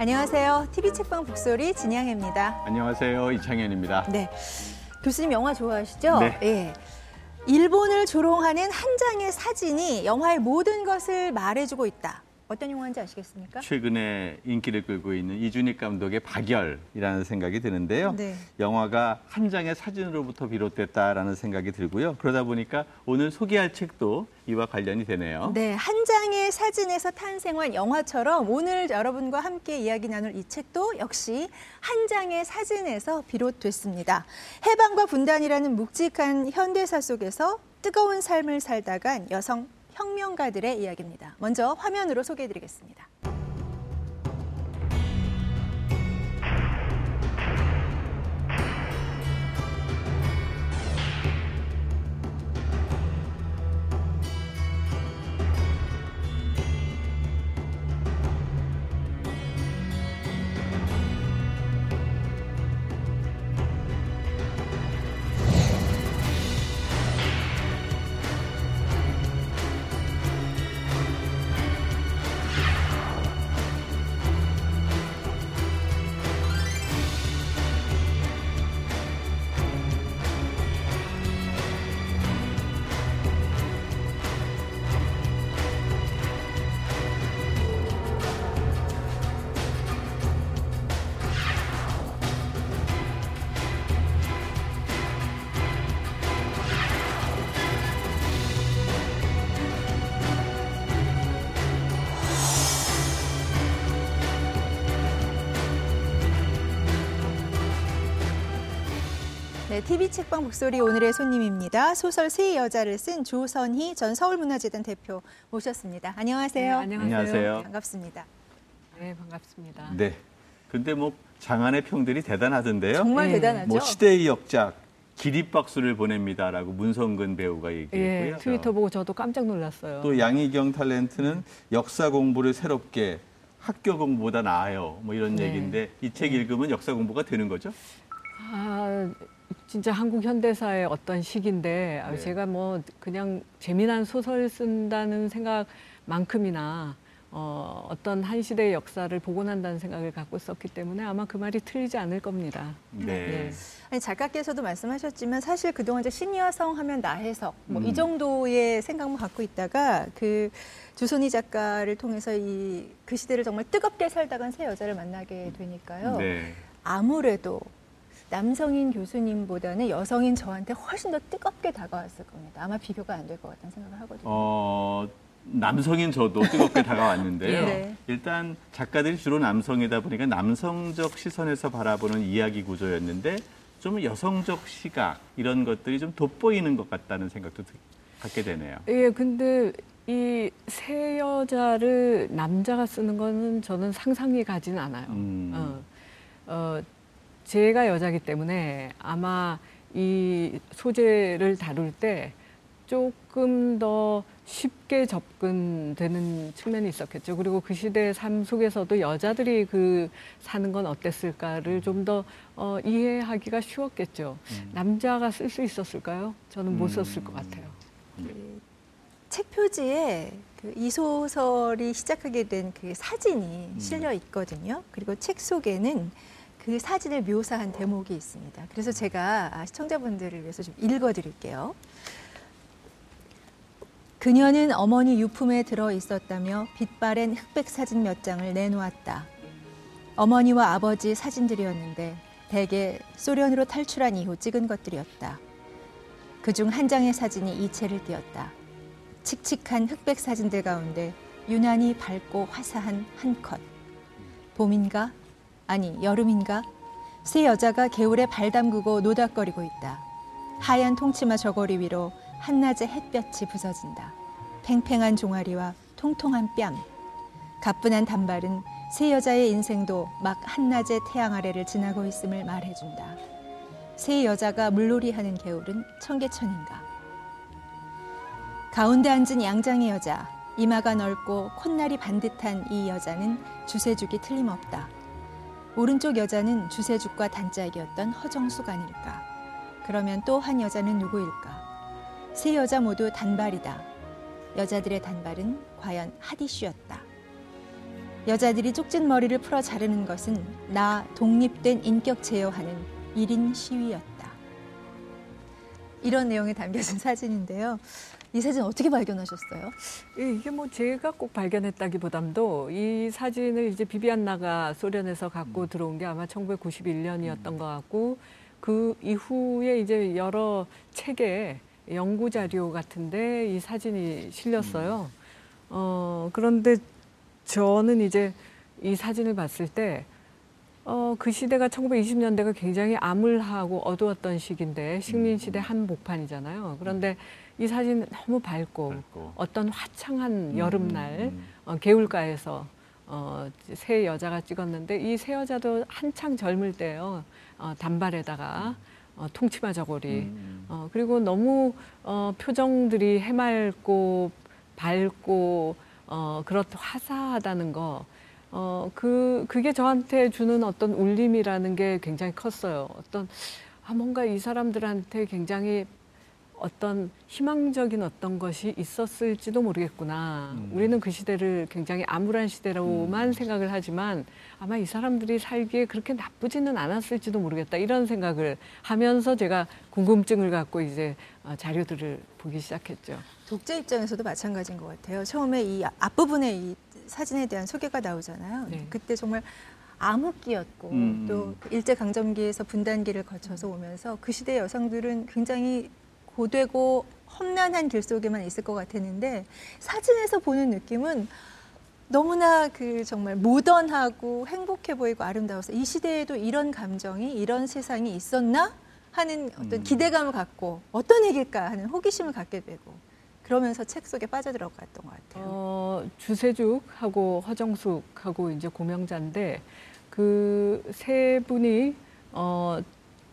안녕하세요. TV 책방 북소리 진양혜입니다. 안녕하세요. 이창현입니다. 네. 교수님 영화 좋아하시죠? 네. 예. 일본을 조롱하는 한 장의 사진이 영화의 모든 것을 말해주고 있다. 어떤 영화인지 아시겠습니까? 최근에 인기를 끌고 있는 이준익 감독의 박열이라는 생각이 드는데요. 네. 영화가 한 장의 사진으로부터 비롯됐다라는 생각이 들고요. 그러다 보니까 오늘 소개할 책도 이와 관련이 되네요. 네, 한 장의 사진에서 탄생한 영화처럼 오늘 여러분과 함께 이야기 나눌 이 책도 역시 한 장의 사진에서 비롯됐습니다. 해방과 분단이라는 묵직한 현대사 속에서 뜨거운 삶을 살다간 여성 혁명가들의 이야기입니다. 먼저 화면으로 소개해드리겠습니다. 네, TV 책방 북소리 오늘의 손님입니다. 소설 세 여자를 쓴 조선희 전 서울문화재단 대표 모셨습니다. 안녕하세요. 네, 안녕하세요. 반갑습니다. 네, 반갑습니다. 네. 근데 뭐 장안의 평들이 대단하던데요. 정말 네. 대단하죠. 뭐 시대의 역작 기립박수를 보냅니다라고 문성근 배우가 예, 얘기했고요. 트위터 보고 저도 깜짝 놀랐어요. 또 양희경 탤런트는 역사 공부를 새롭게 학교 공부보다 나아요. 뭐 이런 네. 얘기인데 이 책 읽으면 역사 공부가 되는 거죠? 아, 진짜 한국 현대사의 어떤 시기인데 아, 네. 제가 뭐 그냥 재미난 소설 쓴다는 생각만큼이나 어, 어떤 한 시대의 역사를 복원한다는 생각을 갖고 있었기 때문에 아마 그 말이 틀리지 않을 겁니다. 네. 네. 아니, 작가께서도 말씀하셨지만 사실 그동안 이제 신여성 하면 나해석 뭐이 음. 정도의 생각만 갖고 있다가 그 주선희 작가를 통해서 이 그 시대를 정말 뜨겁게 살다간 새 여자를 만나게 되니까요. 네. 아무래도 남성인 교수님보다는 여성인 저한테 훨씬 더 뜨겁게 다가왔을 겁니다. 아마 비교가 안 될 것 같다는 생각을 하거든요. 어, 남성인 저도 뜨겁게 다가왔는데요. 네. 일단 작가들이 주로 남성이다 보니까 남성적 시선에서 바라보는 이야기 구조였는데 좀 여성적 시각 이런 것들이 좀 돋보이는 것 같다는 생각도 드- 갖게 되네요. 예, 근데 이 새 여자를 남자가 쓰는 거는 저는 상상이 가진 않아요. 음. 어, 어, 제가 여자기 때문에 아마 이 소재를 다룰 때 조금 더 쉽게 접근되는 측면이 있었겠죠. 그리고 그 시대의 삶 속에서도 여자들이 그 사는 건 어땠을까를 좀더 어, 이해하기가 쉬웠겠죠. 음. 남자가 쓸 수 있었을까요? 저는 못 썼을 것 음. 같아요. 책 표지에 그 이 소설이 시작하게 된 그 사진이 실려 있거든요. 그리고 책 속에는 그 사진을 묘사한 대목이 있습니다. 그래서 제가 아, 시청자분들을 위해서 좀 읽어드릴게요. 그녀는 어머니 유품에 들어 있었다며 빛바랜 흑백 사진 몇 장을 내놓았다. 어머니와 아버지 사진들이었는데 대개 소련으로 탈출한 이후 찍은 것들이었다. 그 중 한 장의 사진이 이채를 띄었다. 칙칙한 흑백 사진들 가운데 유난히 밝고 화사한 한 컷. 봄인가? 아니, 여름인가? 세 여자가 개울에 발 담그고 노닥거리고 있다. 하얀 통치마 저고리 위로 한낮의 햇볕이 부서진다. 팽팽한 종아리와 통통한 뺨. 가뿐한 단발은 세 여자의 인생도 막 한낮의 태양 아래를 지나고 있음을 말해준다. 세 여자가 물놀이 하는 개울은 청계천인가? 가운데 앉은 양장의 여자, 이마가 넓고 콧날이 반듯한 이 여자는 주세죽이 틀림없다. 오른쪽 여자는 주세죽과 단짝이었던 허정숙 아닐까? 그러면 또 한 여자는 누구일까? 세 여자 모두 단발이다. 여자들의 단발은 과연 하디슈였다. 여자들이 쪽진 머리를 풀어 자르는 것은 나 독립된 인격 제어하는 1인 시위였다. 이런 내용이 담겨진 사진인데요. 이 사진 어떻게 발견하셨어요? 예, 이게 뭐 제가 꼭 발견했다기보담도 이 사진을 이제 비비안나가 소련에서 갖고 들어온 게 아마 1991년이었던 것 같고 그 이후에 이제 여러 책에 연구 자료 같은데 이 사진이 실렸어요. 어, 그런데 저는 이제 이 사진을 봤을 때 어, 그 시대가 1920년대가 굉장히 암울하고 어두웠던 시기인데 식민 시대 한복판이잖아요. 그런데 이 사진 너무 밝고, 밝고. 어떤 화창한 여름날 음. 어, 개울가에서 어, 세 여자가 찍었는데 이 세 여자도 한창 젊을 때요. 어, 단발에다가 어, 통치마 저고리 음. 어, 그리고 너무 어, 표정들이 해맑고 밝고 어, 그렇 화사하다는 거. 어, 그, 그게 저한테 주는 어떤 울림이라는 게 굉장히 컸어요. 어떤, 아, 뭔가 이 사람들한테 굉장히 어떤 희망적인 어떤 것이 있었을지도 모르겠구나. 음. 우리는 그 시대를 굉장히 암울한 시대로만 음. 생각을 하지만 아마 이 사람들이 살기에 그렇게 나쁘지는 않았을지도 모르겠다. 이런 생각을 하면서 제가 궁금증을 갖고 이제 어, 자료들을 보기 시작했죠. 독자 입장에서도 마찬가지인 것 같아요. 처음에 이 앞부분에 이 사진에 대한 소개가 나오잖아요. 네. 그때 정말 암흑기였고 음. 또 일제 강점기에서 분단기를 거쳐서 오면서 그 시대 여성들은 굉장히 고되고 험난한 길 속에만 있을 것 같았는데 사진에서 보는 느낌은 너무나 그 정말 모던하고 행복해 보이고 아름다워서 이 시대에도 이런 감정이 이런 세상이 있었나 하는 어떤 음. 기대감을 갖고 어떤 얘기일까 하는 호기심을 갖게 되고 그러면서 책 속에 빠져들어갔던 것 같아요. 어, 주세죽하고 허정숙하고 이제 고명자인데 그 세 분이 어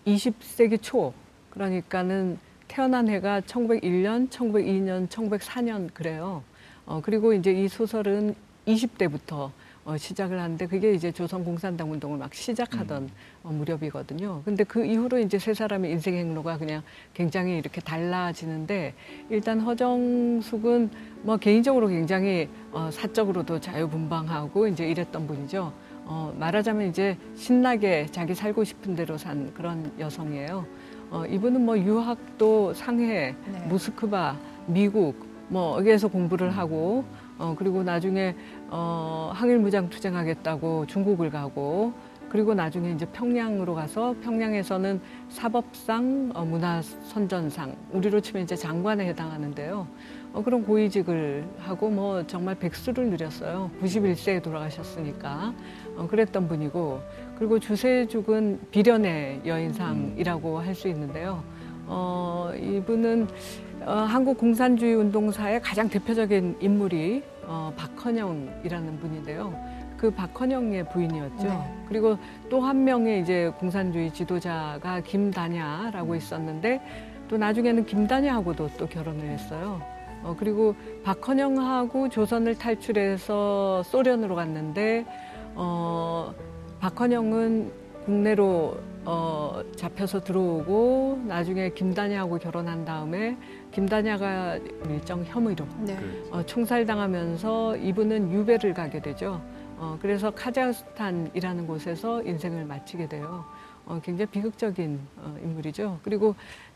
20세기 초 그러니까는 태어난 해가 1901년, 1902년, 1904년 그래요. 어 그리고 이제 이 소설은 20대부터 어, 시작을 하는데 그게 이제 조선 공산당 운동을 막 시작하던 어, 무렵이거든요. 근데 그 이후로 이제 세 사람의 인생 행로가 그냥 굉장히 이렇게 달라지는데 일단 허정숙은 뭐 개인적으로 굉장히 어, 사적으로도 자유분방하고 이제 이랬던 분이죠. 어, 말하자면 이제 신나게 자기 살고 싶은 대로 산 그런 여성이에요. 어, 이분은 뭐 유학도 상해, 네. 모스크바, 미국 뭐 여기에서 공부를 하고 어, 그리고 나중에 어, 항일 무장 투쟁하겠다고 중국을 가고 그리고 나중에 이제 평양으로 가서 평양에서는 사법상 어, 문화선전상 우리로 치면 이제 장관에 해당하는데요. 어, 그런 고위직을 하고 뭐 정말 백수를 누렸어요. 91세에 돌아가셨으니까 어, 그랬던 분이고 그리고 주세죽은 비련의 여인상이라고 할 수 있는데요. 어, 이분은 어, 한국 공산주의 운동사의 가장 대표적인 인물이 어, 박헌영이라는 분인데요. 그 박헌영의 부인이었죠. 네. 그리고 또 한 명의 이제 공산주의 지도자가 김다냐라고 있었는데 또 나중에는 김다냐하고도 또 결혼을 했어요. 어, 그리고 박헌영하고 조선을 탈출해서 소련으로 갔는데 어, 박헌영은 국내로 어, 잡혀서 들어오고 나중에 김다냐하고 결혼한 다음에 김다냐가 일정 혐의로 네. 그렇죠. 어, 총살당하면서 이분은 유배를 가게 되죠. 어, 그래서 카자흐스탄이라는 곳에서 인생을 마치게 돼요. 어, 굉장히 비극적인 어, 인물이죠. 그리고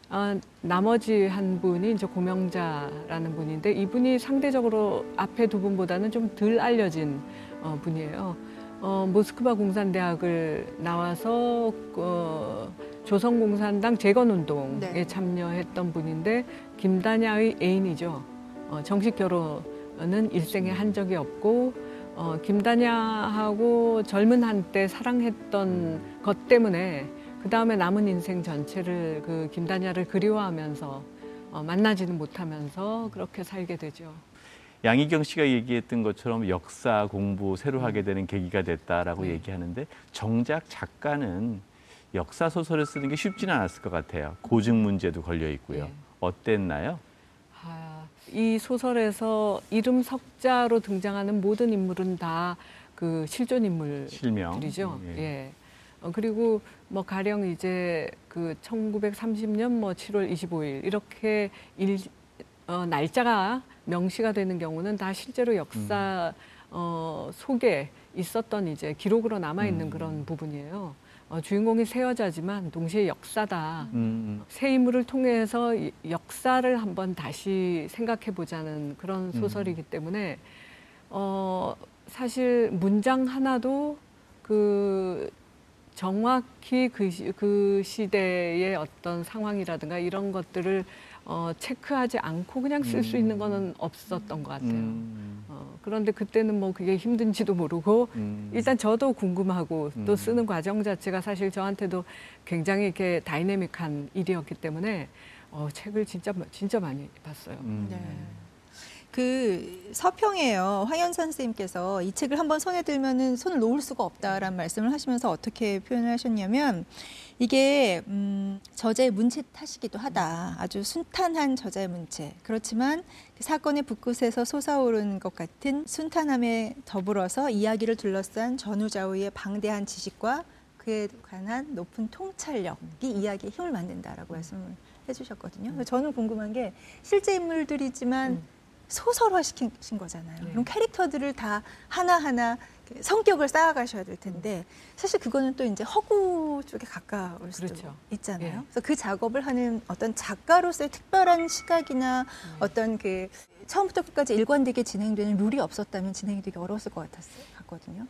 어, 나머지 한 분이 이제 고명자라는 분인데 이분이 상대적으로 앞에 두 분보다는 좀 덜 알려진 어, 분이에요. 어, 모스크바 공산대학을 나와서 어, 조선공산당 재건운동에 네. 참여했던 분인데 김다냐의 애인이죠. 어, 정식 결혼은 일생에 한 적이 없고 어, 김다냐하고 젊은 한때 사랑했던 것 때문에 그 다음에 남은 인생 전체를 그 김다냐를 그리워하면서 어, 만나지는 못하면서 그렇게 살게 되죠. 양희경 씨가 얘기했던 것처럼 역사 공부 새로 하게 되는 계기가 됐다라고 네. 얘기하는데 정작 작가는 역사 소설을 쓰는 게 쉽지는 않았을 것 같아요. 고증 문제도 걸려 있고요. 네. 어땠나요? 아, 이 소설에서 이름 석자로 등장하는 모든 인물은 다 그 실존 인물 실명. 들이죠. 예. 예. 어, 그리고 뭐 가령 이제 그 1930년 뭐 7월 25일 이렇게 일, 어, 날짜가 명시가 되는 경우는 다 실제로 역사 어, 속에 있었던 이제 기록으로 남아 있는 음. 그런 부분이에요. 어, 주인공이 새 여자지만 동시에 역사다. 음, 새 인물을 통해서 이- 역사를 한번 다시 생각해 보자는 그런 음. 소설이기 때문에 어 사실 문장 하나도 그 정확히 그, 시, 그 시대의 어떤 상황이라든가 이런 것들을 어 체크하지 않고 그냥 쓸수 음. 있는 거는 없었던 것 같아요. 음, 어, 그런데 그때는 뭐 그게 힘든지도 모르고 음. 일단 저도 궁금하고 또 음. 쓰는 과정 자체가 사실 저한테도 굉장히 이렇게 다이내믹한 일이었기 때문에 어, 책을 진짜 진짜 많이 봤어요. 음. 네. 그 서평에요. 황현 선생님께서 이 책을 한번 손에 들면은 손을 놓을 수가 없다라는 말씀을 하시면서 어떻게 표현을 하셨냐면 이게 음, 저자의 문체 탓이기도 하다. 아주 순탄한 저자의 문체. 그렇지만 그 사건의 bus끝에서 솟아오르는 것 같은 순탄함에 더불어서 이야기를 둘러싼 전후좌우의 방대한 지식과 그에 관한 높은 통찰력이 이야기의 힘을 만든다라고 말씀을 해주셨거든요. 저는 궁금한 게 실제 인물들이지만 음. 소설화 시킨 거잖아요. 네. 그럼 캐릭터들을 다 하나하나 그 성격을 쌓아가셔야 될 텐데 사실 그거는 또 이제 허구 쪽에 가까울 수도 그렇죠. 있잖아요. 예. 그래서 그 작업을 하는 어떤 작가로서의 특별한 시각이나 음. 어떤 그 처음부터 끝까지 일관되게 진행되는 룰이 없었다면 진행이 되게 어려웠을 것 같았어요. 같거든요.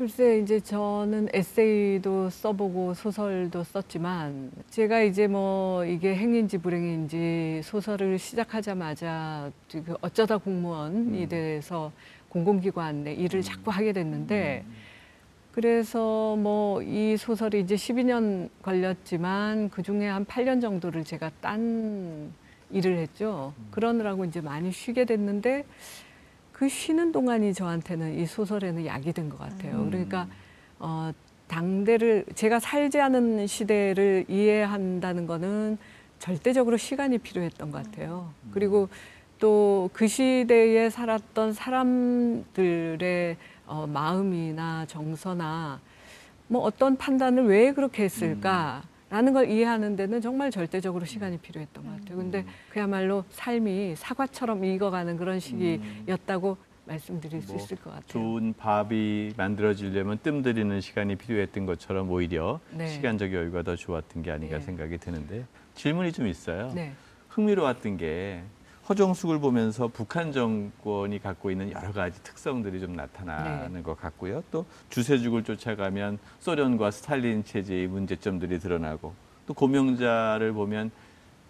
글쎄 이제 저는 에세이도 써보고 소설도 썼지만 제가 이제 뭐 이게 행인지 불행인지 소설을 시작하자마자 그 어쩌다 공무원이 음. 돼서 공공기관 내 일을 음. 자꾸 하게 됐는데 그래서 뭐 이 소설이 이제 12년 걸렸지만 그 중에 한 8년 정도를 제가 딴 일을 했죠. 그러느라고 이제 많이 쉬게 됐는데 그 쉬는 동안이 저한테는 이 소설에는 약이 된 것 같아요. 음. 그러니까 어, 당대를 제가 살지 않은 시대를 이해한다는 거는 절대적으로 시간이 필요했던 것 같아요. 그리고 또 그 시대에 살았던 사람들의 어, 마음이나 정서나 뭐 어떤 판단을 왜 그렇게 했을까? 라는 걸 이해하는 데는 정말 절대적으로 시간이 필요했던 것 같아요. 근데 그야말로 삶이 사과처럼 익어가는 그런 시기였다고 말씀드릴 수 뭐 있을 것 같아요. 좋은 밥이 만들어지려면 뜸 들이는 시간이 필요했던 것처럼 오히려 네. 시간적 여유가 더 좋았던 게 아닌가 네. 생각이 드는데 질문이 좀 있어요. 네. 흥미로웠던 게 허정숙을 보면서 북한 정권이 갖고 있는 여러 가지 특성들이 좀 나타나는 네. 것 같고요. 또 주세죽을 쫓아가면 소련과 스탈린 체제의 문제점들이 드러나고 또 고명자를 보면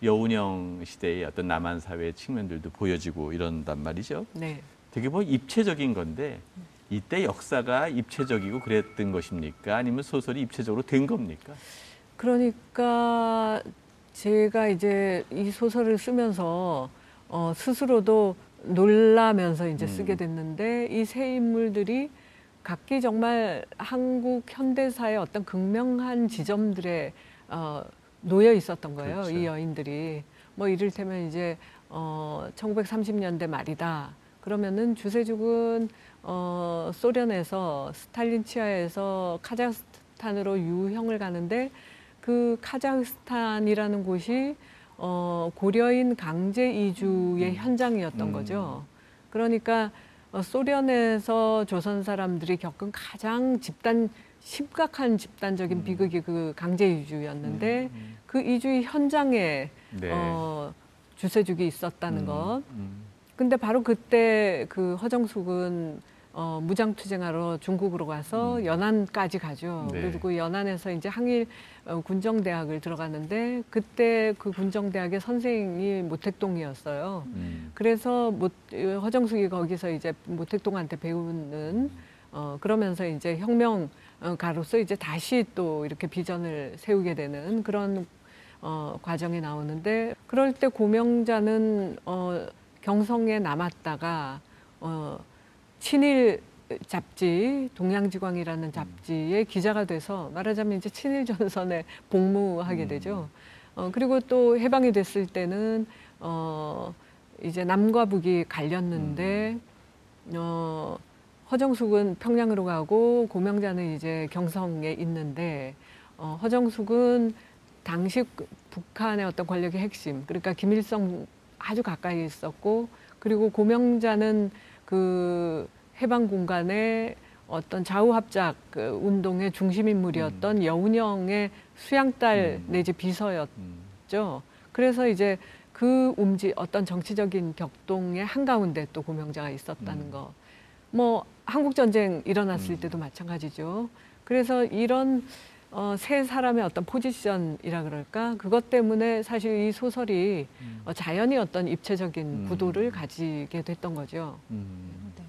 여운형 시대의 어떤 남한 사회의 측면들도 보여지고 이런단 말이죠. 네. 되게 뭐 입체적인 건데 이때 역사가 입체적이고 그랬던 것입니까? 아니면 소설이 입체적으로 된 겁니까? 그러니까 제가 이제 이 소설을 쓰면서 어, 스스로도 놀라면서 이제 음. 쓰게 됐는데 이 세 인물들이 각기 정말 한국 현대사의 어떤 극명한 지점들에 어, 놓여 있었던 거예요. 그렇죠. 이 여인들이 뭐 이를테면 이제 어, 1930년대 말이다. 그러면은 주세죽은 어, 소련에서 스탈린 치하에서 카자흐스탄으로 유형을 가는데 그 카자흐스탄이라는 곳이 어, 고려인 강제 이주의 현장이었던 음. 거죠. 그러니까 어, 소련에서 조선 사람들이 겪은 가장 집단 심각한 집단적인 음. 비극이 그 강제 이주였는데 음, 그 이주의 현장에 네. 어, 주세죽이 있었다는 음, 것. 음, 근데 바로 그때 그 허정숙은 어, 무장투쟁하러 중국으로 가서 음. 연안까지 가죠. 네. 그리고 연안에서 이제 항일 어, 군정대학을 들어갔는데 그때 그 군정대학의 선생이 모택동이었어요. 음. 그래서 모, 허정숙이 거기서 이제 모택동한테 배우는 어, 그러면서 이제 혁명가로서 이제 다시 또 이렇게 비전을 세우게 되는 그런 어, 과정이 나오는데 그럴 때 고명자는 어, 경성에 남았다가 어, 친일 잡지 동양지광이라는 잡지의 기자가 돼서 말하자면 이제 친일 전선에 복무하게 음. 되죠. 어, 그리고 또 해방이 됐을 때는 어, 이제 남과 북이 갈렸는데 어, 허정숙은 평양으로 가고 고명자는 이제 경성에 있는데 어, 허정숙은 당시 그 북한의 어떤 권력의 핵심 그러니까 김일성 아주 가까이 있었고 그리고 고명자는 그 해방 공간의 어떤 좌우합작 그 운동의 중심 인물이었던 여운형의 수양딸 음. 내지 비서였죠. 음. 그래서 이제 그 움직 어떤 정치적인 격동의 한가운데 또 고명자가 있었다는 음. 거. 뭐 한국 전쟁 일어났을 음. 때도 마찬가지죠. 그래서 이런 어, 세 사람의 어떤 포지션이라 그럴까 그것 때문에 사실 이 소설이 음. 어, 자연히 어떤 입체적인 음. 구도를 가지게 됐던 거죠. 음. 네.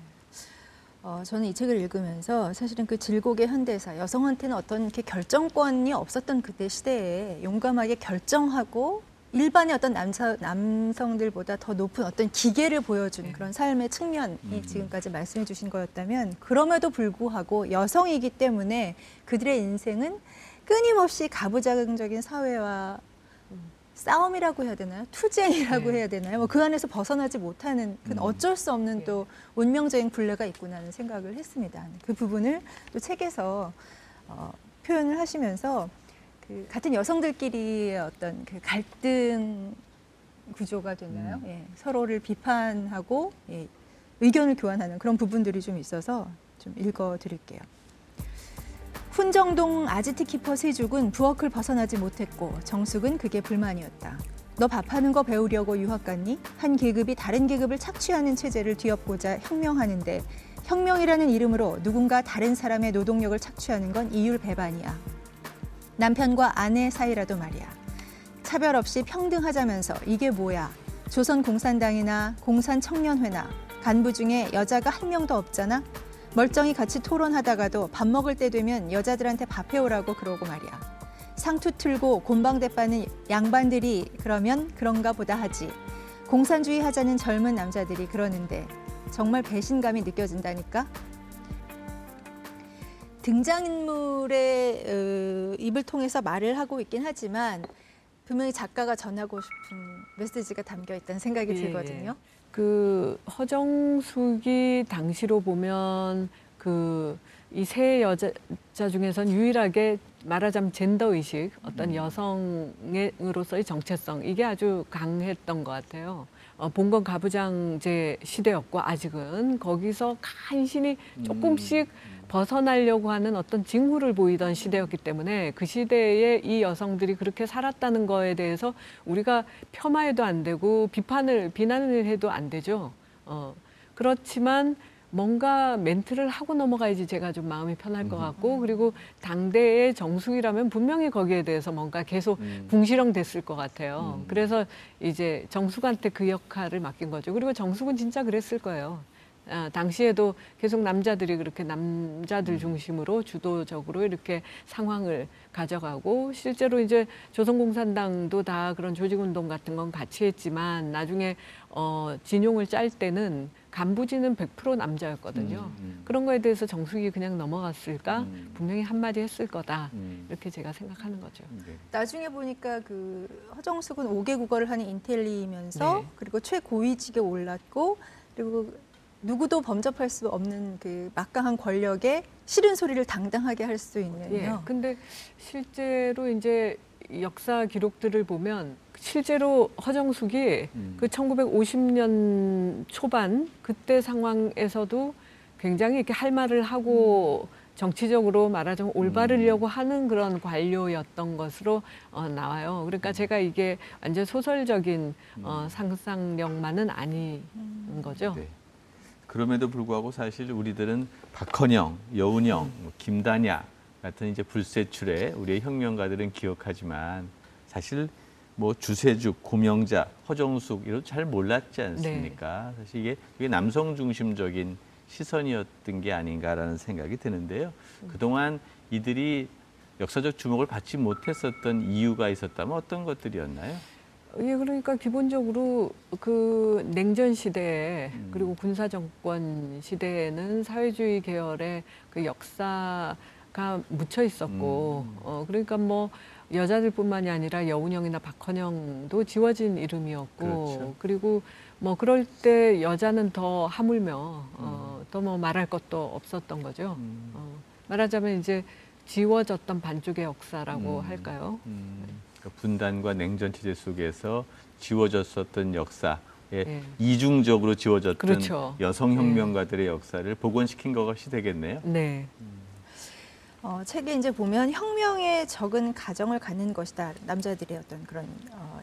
어, 저는 이 책을 읽으면서 사실은 그 질곡의 현대사, 여성한테는 어떤 이렇게 결정권이 없었던 그때 시대에 용감하게 결정하고 일반의 어떤 남사, 남성들보다 더 높은 어떤 기계를 보여준 네. 그런 삶의 측면이 음. 지금까지 말씀해 주신 거였다면 그럼에도 불구하고 여성이기 때문에 그들의 인생은 끊임없이 가부장적인 사회와 싸움이라고 해야 되나요? 투쟁이라고 네. 해야 되나요? 뭐 그 안에서 벗어나지 못하는 그 음. 어쩔 수 없는 네. 또 운명적인 굴레가 있구나는 생각을 했습니다. 그 부분을 또 책에서 어, 표현을 하시면서 그 같은 여성들끼리의 어떤 그 갈등 구조가 되나요? 음. 예, 서로를 비판하고 예, 의견을 교환하는 그런 부분들이 좀 있어서 좀 읽어드릴게요. 훈정동 아지트 키퍼 세죽은 부엌을 벗어나지 못했고 정숙은 그게 불만이었다. 너 밥하는 거 배우려고 유학 갔니? 한 계급이 다른 계급을 착취하는 체제를 뒤엎고자 혁명하는데 혁명이라는 이름으로 누군가 다른 사람의 노동력을 착취하는 건 이율 배반이야. 남편과 아내 사이라도 말이야. 차별 없이 평등하자면서 이게 뭐야? 조선 공산당이나 공산 청년회나 간부 중에 여자가 한 명도 없잖아? 멀쩡히 같이 토론하다가도 밥 먹을 때 되면 여자들한테 밥 해오라고 그러고 말이야. 상투 틀고 곤방대 빠는 양반들이 그러면 그런가 보다 하지. 공산주의 하자는 젊은 남자들이 그러는데 정말 배신감이 느껴진다니까? 등장인물의 어, 입을 통해서 말을 하고 있긴 하지만 분명히 작가가 전하고 싶은 메시지가 담겨 있다는 생각이 예, 들거든요. 그 허정숙이 당시로 보면 그 이 세 여자 중에선 유일하게 말하자면 젠더 의식, 어떤 음. 여성으로서의 정체성 이게 아주 강했던 것 같아요. 어, 본건 가부장제 시대였고 아직은 거기서 간신히 조금씩 벗어나려고 하는 어떤 징후를 보이던 시대였기 때문에 그 시대에 이 여성들이 그렇게 살았다는 거에 대해서 우리가 폄하해도 안 되고 비판을 비난을 해도 안 되죠. 어, 그렇지만 뭔가 멘트를 하고 넘어가야지 제가 좀 마음이 편할 것 같고 그리고 당대의 정숙이라면 분명히 거기에 대해서 뭔가 계속 음. 궁시렁 됐을 것 같아요. 음. 그래서 이제 정숙한테 그 역할을 맡긴 거죠. 그리고 정숙은 진짜 그랬을 거예요. 아, 당시에도 계속 남자들이 그렇게 남자들 중심으로 주도적으로 이렇게 상황을 가져가고 실제로 이제 조선공산당도 다 그런 조직운동 같은 건 같이 했지만 나중에 어, 진용을 짤 때는 간부진은 100% 남자였거든요. 음, 음. 그런 거에 대해서 정숙이 그냥 넘어갔을까? 음. 분명히 한마디 했을 거다. 음. 이렇게 제가 생각하는 거죠. 네. 나중에 보니까 그 허정숙은 5개 국어를 하는 인텔리면서 네. 그리고 최고위직에 올랐고 그리고 누구도 범접할 수 없는 그 막강한 권력에 싫은 소리를 당당하게 할수 예. 있는요. 근데 실제로 이제 역사 기록들을 보면 실제로 허정숙이 음. 그 1950년 초반 그때 상황에서도 굉장히 이렇게 할 말을 하고 정치적으로 말하자면 올바르려고 하는 그런 관료였던 것으로 어, 나와요. 그러니까 제가 이게 완전 소설적인 어, 상상력만은 아닌 거죠. 네. 그럼에도 불구하고 사실 우리들은 박헌영, 여운형, 뭐 김단야 같은 이제 불세출의 우리의 혁명가들은 기억하지만 사실 뭐 주세죽, 고명자, 허정숙 이런 잘 몰랐지 않습니까? 사실 이게 되게 남성 중심적인 시선이었던 게 아닌가라는 생각이 드는데요. 그동안 이들이 역사적 주목을 받지 못했었던 이유가 있었다면 어떤 것들이었나요? 예, 그러니까 기본적으로 그 냉전 시대에 음. 그리고 군사 정권 시대에는 사회주의 계열의 그 역사가 묻혀 있었고, 음. 어 그러니까 뭐 여자들뿐만이 아니라 여운형이나 박헌영도 지워진 이름이었고, 그렇죠. 그리고뭐 그럴 때 여자는 더 하물며 어, 더뭐 말할 것도 없었던 거죠. 음. 어, 말하자면 이제 지워졌던 반쪽의 역사라고 음. 할까요? 음, 그러니까 분단과 냉전 체제 속에서 지워졌었던 역사 예. 이중적으로 지워졌던 그렇죠. 여성 혁명가들의 역사를 복원시킨 것이 되겠네요. 네. 어, 책에 이제 보면 혁명에 적은 가정을 갖는 것이다. 남자들의 어떤 그런 어,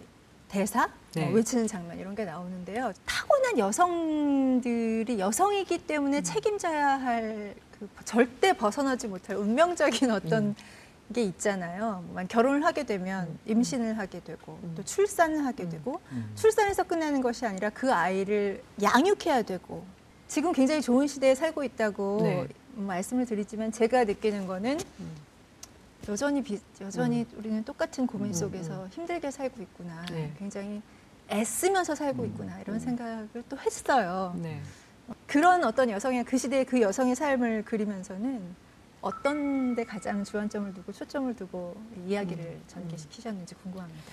대사, 네. 어, 외치는 장면 이런 게 나오는데요. 타고난 여성들이 여성이기 때문에 책임져야 할 그 절대 벗어나지 못할 운명적인 어떤 게 있잖아요. 뭐 결혼을 하게 되면 임신을 하게 되고 또 출산을 하게 되고 출산에서 끝나는 것이 아니라 그 아이를 양육해야 되고 지금 굉장히 좋은 시대에 살고 있다고 네. 말씀을 드리지만 제가 느끼는 거는 음. 여전히 비, 여전히 우리는 똑같은 고민 속에서 힘들게 살고 있구나. 네. 굉장히 애쓰면서 살고 있구나 이런 생각을 또 했어요. 네. 그런 어떤 여성의 그 시대의 그 여성의 삶을 그리면서는 어떤 데 가장 주안점을 두고 초점을 두고 이야기를 전개시키셨는지 궁금합니다.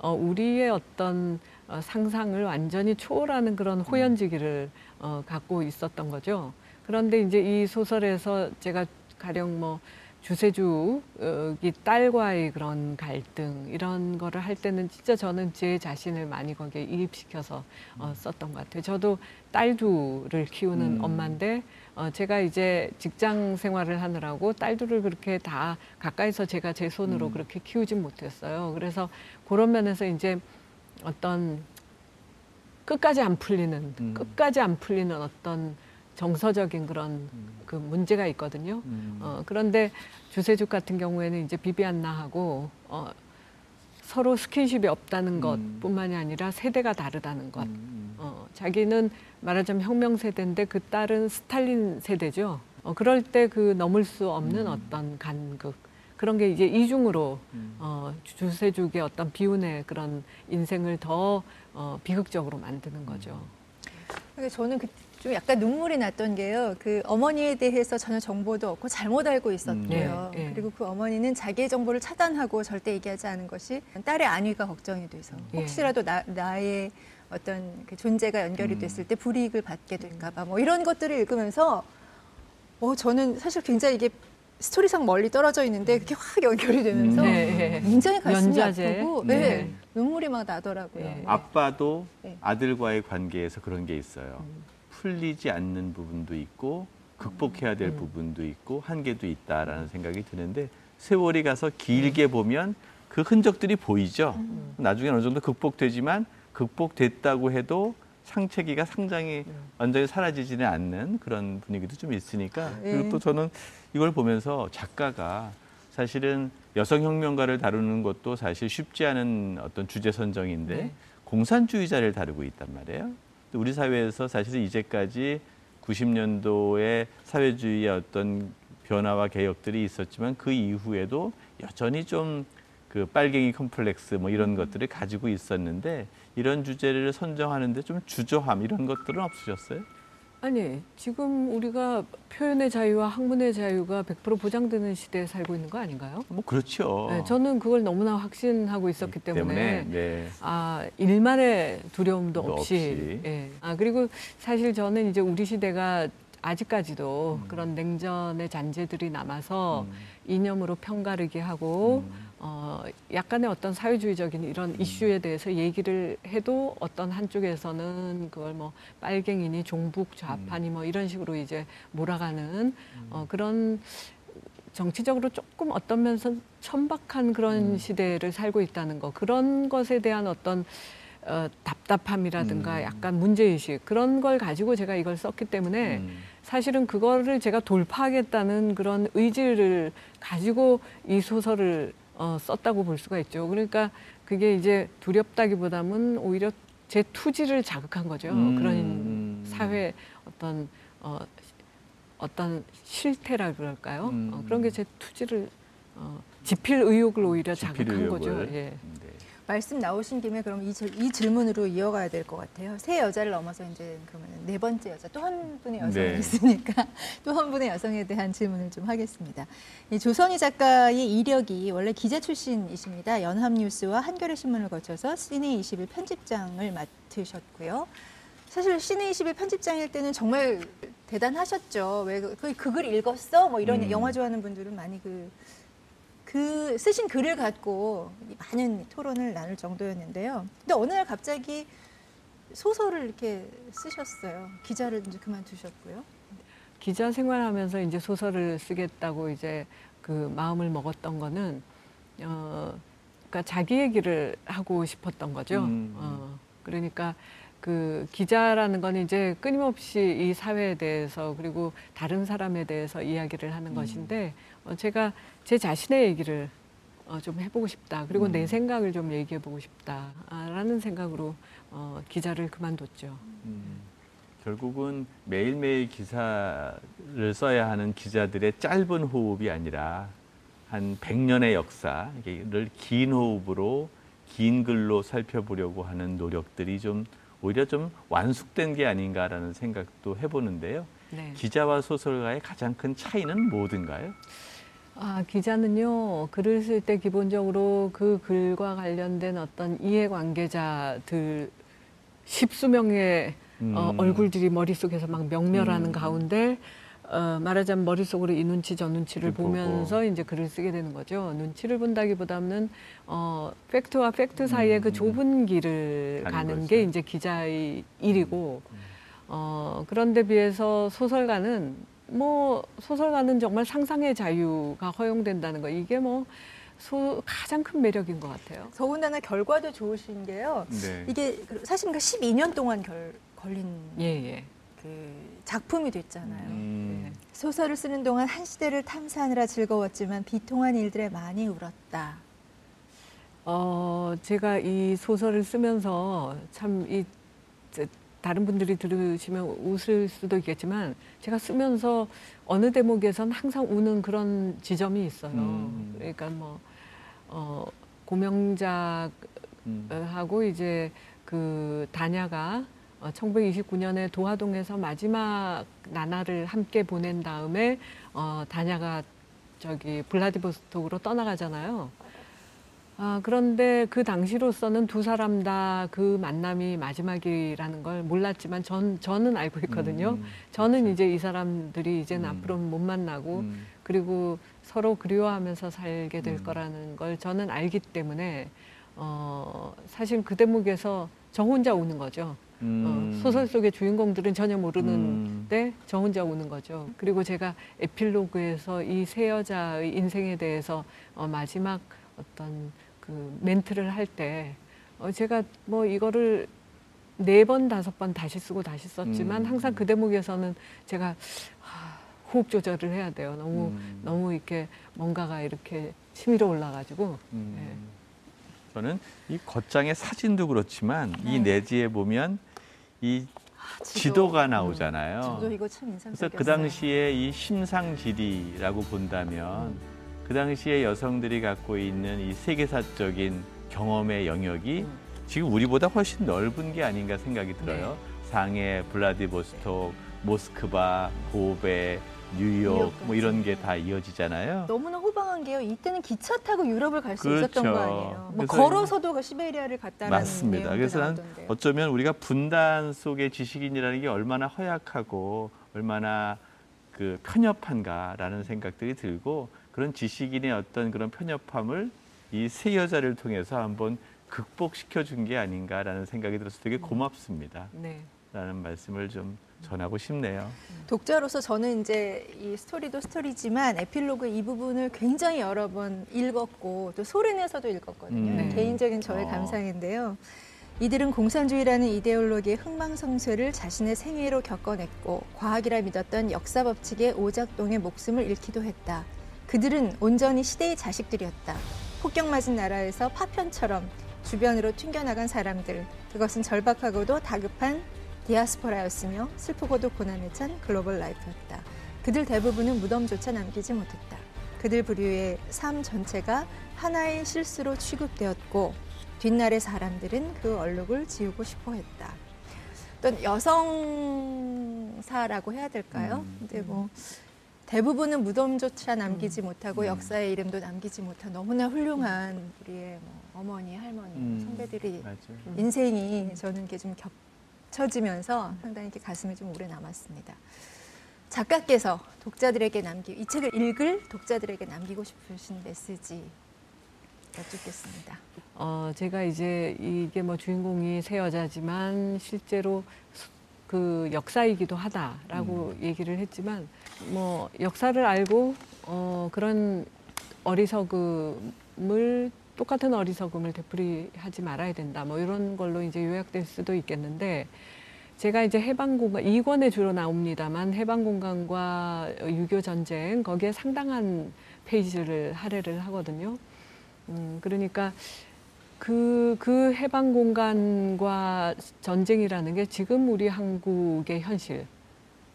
어, 우리의 어떤 어, 상상을 완전히 초월하는 그런 호연지기를 어, 갖고 있었던 거죠. 그런데 이제 이 소설에서 제가 가령 뭐 주세주이 딸과의 그런 갈등 이런 거를 할 때는 진짜 저는 제 자신을 많이 거기에 이입시켜서 어, 썼던 것 같아요. 저도 딸두를 키우는 음. 엄마인데 어, 제가 이제 직장 생활을 하느라고 딸들을 그렇게 다 가까이서 제가 제 손으로 음. 그렇게 키우진 못했어요. 그래서 그런 면에서 이제 어떤 끝까지 안 풀리는 음. 끝까지 안 풀리는 어떤 정서적인 그런 그 문제가 있거든요. 음. 어, 그런데 주세죽 같은 경우에는 이제 비비안나하고 어, 서로 스킨십이 없다는 음. 것뿐만이 아니라 세대가 다르다는 것. 음. 어, 자기는 말하자면 혁명 세대인데 그 딸은 스탈린 세대죠. 어, 그럴 때 그 넘을 수 없는 음. 어떤 간극 그런 게 이제 이중으로 음. 어, 주세죽의 어떤 비운의 그런 인생을 더 어, 비극적으로 만드는 거죠. 그러니까 저는 그 좀 약간 눈물이 났던 게요. 그 어머니에 대해서 전혀 정보도 없고 잘못 알고 있었고요. 네, 네. 그리고 그 어머니는 자기의 정보를 차단하고 절대 얘기하지 않은 것이 딸의 안위가 걱정이 돼서 예. 혹시라도 나, 나의 어떤 그 존재가 연결이 음. 됐을 때 불이익을 받게 될까봐 뭐 이런 것들을 읽으면서 어 저는 사실 굉장히 이게 스토리상 멀리 떨어져 있는데 그렇게 확 연결이 되면서 음. 네. 굉장히 가슴이 연좌제. 아프고 네. 네. 눈물이 막 나더라고요. 네. 아빠도 네. 아들과의 관계에서 그런 게 있어요. 음. 풀리지 않는 부분도 있고 극복해야 될 음. 부분도 있고 한계도 있다라는 생각이 드는데 세월이 가서 길게 보면 그 흔적들이 보이죠. 음. 나중에 어느 정도 극복되지만 극복됐다고 해도 상체기가 상당히 음. 완전히 사라지지는 않는 그런 분위기도 좀 있으니까 네. 그리고 또 저는 이걸 보면서 작가가 사실은 여성 혁명가를 다루는 것도 사실 쉽지 않은 어떤 주제 선정인데 네. 공산주의자를 다루고 있단 말이에요. 또 우리 사회에서 사실 이제까지 90년도에 사회주의의 어떤 변화와 개혁들이 있었지만 그 이후에도 여전히 좀 그 빨갱이 컴플렉스 뭐 이런 것들을 가지고 있었는데 이런 주제를 선정하는데 좀 주저함 이런 것들은 없으셨어요? 아니 지금 우리가 표현의 자유와 학문의 자유가 100% 보장되는 시대에 살고 있는 거 아닌가요? 뭐 그렇죠. 네, 저는 그걸 너무나 확신하고 있었기 때문에, 네. 아 일말의 두려움도 도 없이. 예. 아 그리고 사실 저는 이제 우리 시대가 아직까지도 음. 그런 냉전의 잔재들이 남아서 음. 이념으로 편가르게 하고 음. 어, 약간의 어떤 사회주의적인 이런 이슈에 대해서 얘기를 해도 어떤 한쪽에서는 그걸 뭐 빨갱이니 종북 좌파니 뭐 이런 식으로 이제 몰아가는 어, 그런 정치적으로 조금 어떤 면에서 천박한 그런 시대를 살고 있다는 거 그런 것에 대한 어떤 어, 답답함이라든가 음. 약간 문제의식 그런 걸 가지고 제가 이걸 썼기 때문에 음. 사실은 그거를 제가 돌파하겠다는 그런 의지를 가지고 이 소설을 어, 썼다고 볼 수가 있죠. 그러니까 그게 이제 두렵다기보다는 오히려 제 투지를 자극한 거죠. 음. 그런 사회 어떤 어, 어떤 실태라 그럴까요? 음. 어, 그런 게 제 투지를 어, 지필 의욕을 오히려 지필 자극한 의욕을. 거죠. 예. 네. 말씀 나오신 김에 그럼 이, 질, 이 질문으로 이어가야 될 것 같아요. 세 여자를 넘어서 이제 그러면 네 번째 여자 또 한 분의 여성이 네. 있으니까 또 한 분의 여성에 대한 질문을 좀 하겠습니다. 이 조선희 작가의 이력이 원래 기자 출신이십니다. 연합뉴스와 한겨레 신문을 거쳐서 시내 21 편집장을 맡으셨고요. 사실 시내 21 편집장일 때는 정말 대단하셨죠. 왜그 그글 읽었어? 뭐 이런 음. 영화 좋아하는 분들은 많이 그 그 쓰신 글을 갖고 많은 토론을 나눌 정도였는데요. 근데 어느 날 갑자기 소설을 이렇게 쓰셨어요. 기자를 이제 그만두셨고요. 기자 생활하면서 이제 소설을 쓰겠다고 이제 그 마음을 먹었던 거는 어 그러니까 자기 얘기를 하고 싶었던 거죠. 음. 어 그러니까 그 기자라는 건 이제 끊임없이 이 사회에 대해서 그리고 다른 사람에 대해서 이야기를 하는 음. 것인데 어 제가 제 자신의 얘기를 어, 좀 해보고 싶다. 그리고 내 음. 생각을 좀 얘기해보고 싶다라는 생각으로 어, 기자를 그만뒀죠. 음, 결국은 매일매일 기사를 써야 하는 기자들의 짧은 호흡이 아니라 한 100년의 역사를 긴 호흡으로 긴 글로 살펴보려고 하는 노력들이 좀 오히려 좀 완숙된 게 아닌가라는 생각도 해보는데요. 네. 기자와 소설가의 가장 큰 차이는 뭐든가요? 아, 기자는요, 글을 쓸 때 기본적으로 그 글과 관련된 어떤 이해관계자들 십수 명의 어, 음. 얼굴들이 머릿속에서 막 명멸하는 음. 가운데 어, 말하자면 머릿속으로 이 눈치 저 눈치를 보고. 보면서 이제 글을 쓰게 되는 거죠. 눈치를 본다기보다는 어, 팩트와 팩트 사이에 그 음. 좁은 길을 가는. 게 이제 기자의 일이고 음. 어, 그런데 비해서 소설가는 뭐 소설가는 정말 상상의 자유가 허용된다는 거 이게 뭐 소, 가장 큰 매력인 것 같아요. 더군다나 결과도 좋으신 게요. 네. 이게 그 사실 그 12년 동안 결, 걸린 예, 예. 그 작품이 됐잖아요. 음. 소설을 쓰는 동안 한 시대를 탐사하느라 즐거웠지만 비통한 일들에 많이 울었다. 어, 제가 이 소설을 쓰면서 참이 다른 분들이 들으시면 웃을 수도 있겠지만 제가 쓰면서 어느 대목에선 항상 우는 그런 지점이 있어요. 음. 그러니까 뭐 어, 고명작하고 음. 이제 그 다냐가 어, 1929년에 도하동에서 마지막 나날을 함께 보낸 다음에 어, 다냐가 저기 블라디보스톡으로 떠나가잖아요. 아, 그런데 그 당시로서는 두 사람 다 그 만남이 마지막이라는 걸 몰랐지만 전, 저는 알고 있거든요. 음. 저는 이제 이 사람들이 이제는 음. 앞으로는 못 만나고 음. 그리고 서로 그리워하면서 살게 될 음. 거라는 걸 저는 알기 때문에 어, 사실 그 대목에서 저 혼자 우는 거죠. 음. 어, 소설 속의 주인공들은 전혀 모르는 음. 때저 혼자 우는 거죠. 그리고 제가 에필로그에서 이 세 여자의 인생에 대해서 어, 마지막 어떤 그 멘트를 할 때 어, 제가 뭐 이거를 네 번 다섯 번 다시 쓰고 다시 썼지만 음. 항상 그 대목에서는 제가 하, 호흡 조절을 해야 돼요. 너무 음. 너무 이렇게 뭔가가 이렇게 치밀어 올라가지고 음. 네. 저는 이 겉장의 사진도 그렇지만 이 네. 내지에 보면 이 아, 지도가 음. 나오잖아요. 저도 이거 참 그래서 인상적이었어요. 그 당시에 이 심상지리라고 본다면 그 당시에 여성들이 갖고 있는 이 세계사적인 경험의 영역이 음. 지금 우리보다 훨씬 넓은 게 아닌가 생각이 들어요. 네. 상해, 블라디보스톡, 모스크바, 고베, 뉴욕 뉴욕까지. 뭐 이런 게 다 이어지잖아요. 너무나 호방한 게요. 이때는 기차 타고 유럽을 갈수 그렇죠. 있었던 거 아니에요. 뭐 걸어서도 그 시베리아를 갔다라는 맞습니다. 그래서 난. 어쩌면 우리가 분단 속의 지식인이라는 게 얼마나 허약하고 얼마나 그 편협한가라는 생각들이 들고 그런 지식인의 어떤 그런 편협함을 이 세 여자를 통해서 한번 극복시켜 준 게 아닌가라는 생각이 들어서 되게 고맙습니다. 네. 라는 말씀을 좀 전하고 싶네요. 독자로서 저는 이제 이 스토리도 스토리지만 에필로그 이 부분을 굉장히 여러 번 읽었고 또 소련에서도 읽었거든요. 음. 네. 개인적인 저의 어. 감상인데요. 이들은 공산주의라는 이데올로기의 흥망성쇠를 자신의 생애로 겪어냈고 과학이라 믿었던 역사 법칙의 오작동에 목숨을 잃기도 했다. 그들은 온전히 시대의 자식들이었다. 폭격 맞은 나라에서 파편처럼 주변으로 튕겨나간 사람들. 그것은 절박하고도 다급한 디아스포라였으며 슬프고도 고난에 찬 글로벌 라이프였다. 그들 대부분은 무덤조차 남기지 못했다. 그들 부류의 삶 전체가 하나의 실수로 취급되었고 뒷날의 사람들은 그 얼룩을 지우고 싶어 했다. 어떤 여성사라고 해야 될까요? 음. 근데 뭐 대부분은 무덤조차 남기지 음. 못하고 음. 역사의 이름도 남기지 못한 너무나 훌륭한 우리의 뭐 어머니, 할머니, 음. 선배들이 맞아요. 인생이 저는 이렇게 좀 겹쳐지면서 상당히 이렇게 가슴에 좀 오래 남았습니다. 작가께서 독자들에게 남기 이 책을 읽을 독자들에게 남기고 싶으신 메시지 여쭙겠습니다. 어, 제가 이제 이게 뭐 주인공이 새 여자지만 실제로 수- 그 역사이기도 하다라고 얘기를 했지만 뭐 역사를 알고 어, 그런 어리석음을 똑같은 어리석음을 되풀이하지 말아야 된다. 뭐 이런 걸로 이제 요약될 수도 있겠는데 제가 이제 해방공간 이권에 주로 나옵니다만 해방공간과 유교 전쟁 거기에 상당한 페이지를 할애를 하거든요. 음, 그러니까 그, 그 해방 공간과 전쟁이라는 게 지금 우리 한국의 현실,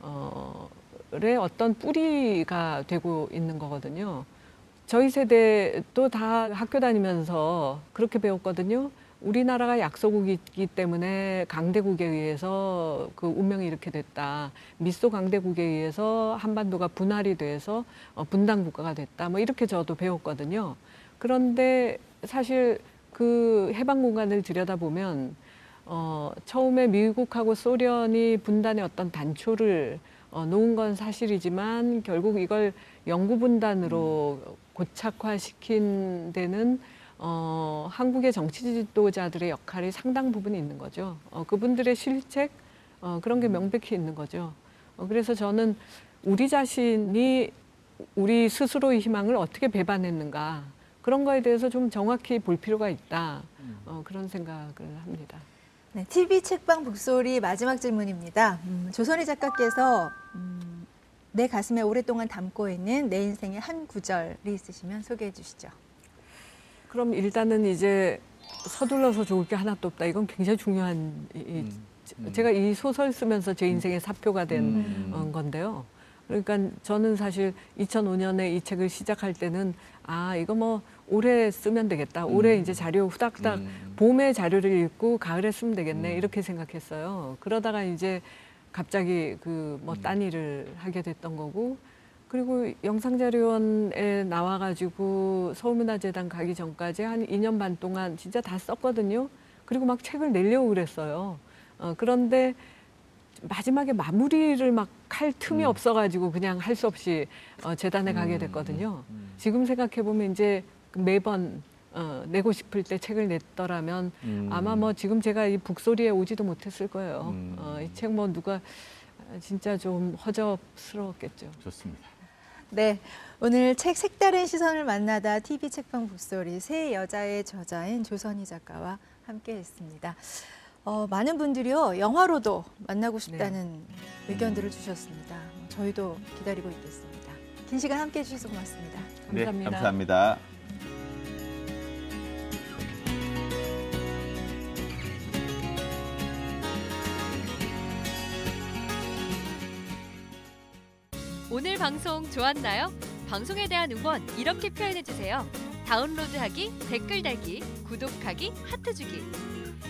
어, 의 어떤 뿌리가 되고 있는 거거든요. 저희 세대도 다 학교 다니면서 그렇게 배웠거든요. 우리나라가 약소국이기 때문에 강대국에 의해서 그 운명이 이렇게 됐다. 미소 강대국에 의해서 한반도가 분할이 돼서 어, 분단 국가가 됐다. 뭐 이렇게 저도 배웠거든요. 그런데 사실 그 해방 공간을 들여다보면 어, 처음에 미국하고 소련이 분단의 어떤 단초를 어, 놓은 건 사실이지만 결국 이걸 영구 분단으로 고착화시킨 데는 어, 한국의 정치 지도자들의 역할이 상당 부분 있는 거죠. 어, 그분들의 실책 어, 그런 게 명백히 있는 거죠. 어, 그래서 저는 우리 자신이 우리 스스로의 희망을 어떻게 배반했는가 그런 거에 대해서 좀 정확히 볼 필요가 있다. 어, 그런 생각을 합니다. 네, TV 책방 북소리 마지막 질문입니다. 음, 조선희 작가께서 음, 내 가슴에 오랫동안 담고 있는 내 인생의 한 구절이 있으시면 소개해 주시죠. 그럼 일단은 이제 서둘러서 좋을 게 하나도 없다. 이건 굉장히 중요한 이- 이- 음, 음. 제가 이 소설 쓰면서 제 인생의 사표가 된 음. 어, 건데요. 그러니까 저는 사실 2005년에 이 책을 시작할 때는 아 이거 뭐 올해 쓰면 되겠다. 올해 음. 이제 자료 후닥후닥 음. 봄에 자료를 읽고 가을에 쓰면 되겠네 음. 이렇게 생각했어요. 그러다가 이제 갑자기 그뭐 음. 딴 일을 하게 됐던 거고 그리고 영상자료원에 나와가지고 서울문화재단 가기 전까지 한 2년 반 동안 진짜 다 썼거든요. 그리고 막 책을 내려고 그랬어요. 어, 그런데 마지막에 마무리를 막 할 틈이 음. 없어가지고 그냥 할 수 없이 어, 재단에 가게 음, 됐거든요. 음, 지금 생각해 보면 이제 매번 어, 내고 싶을 때 책을 냈더라면 음. 아마 뭐 지금 제가 이 북소리에 오지도 못했을 거예요. 음. 어, 이 책 뭐 누가 진짜 좀 허접스러웠겠죠. 좋습니다. 네, 오늘 책 색다른 시선을 만나다 TV 책방 북소리 새 여자의 저자인 조선희 작가와 함께 했습니다. 어, 많은 분들이요 영화로도 만나고 싶다는 의견들을 주셨습니다. 저희도 기다리고 있겠습니다. 긴 시간 함께해 주셔서 고맙습니다. 감사합니다. 네, 감사합니다. 오늘 방송 좋았나요? 방송에 대한 응원 이렇게 표현해 주세요. 다운로드하기, 댓글 달기, 구독하기, 하트 주기.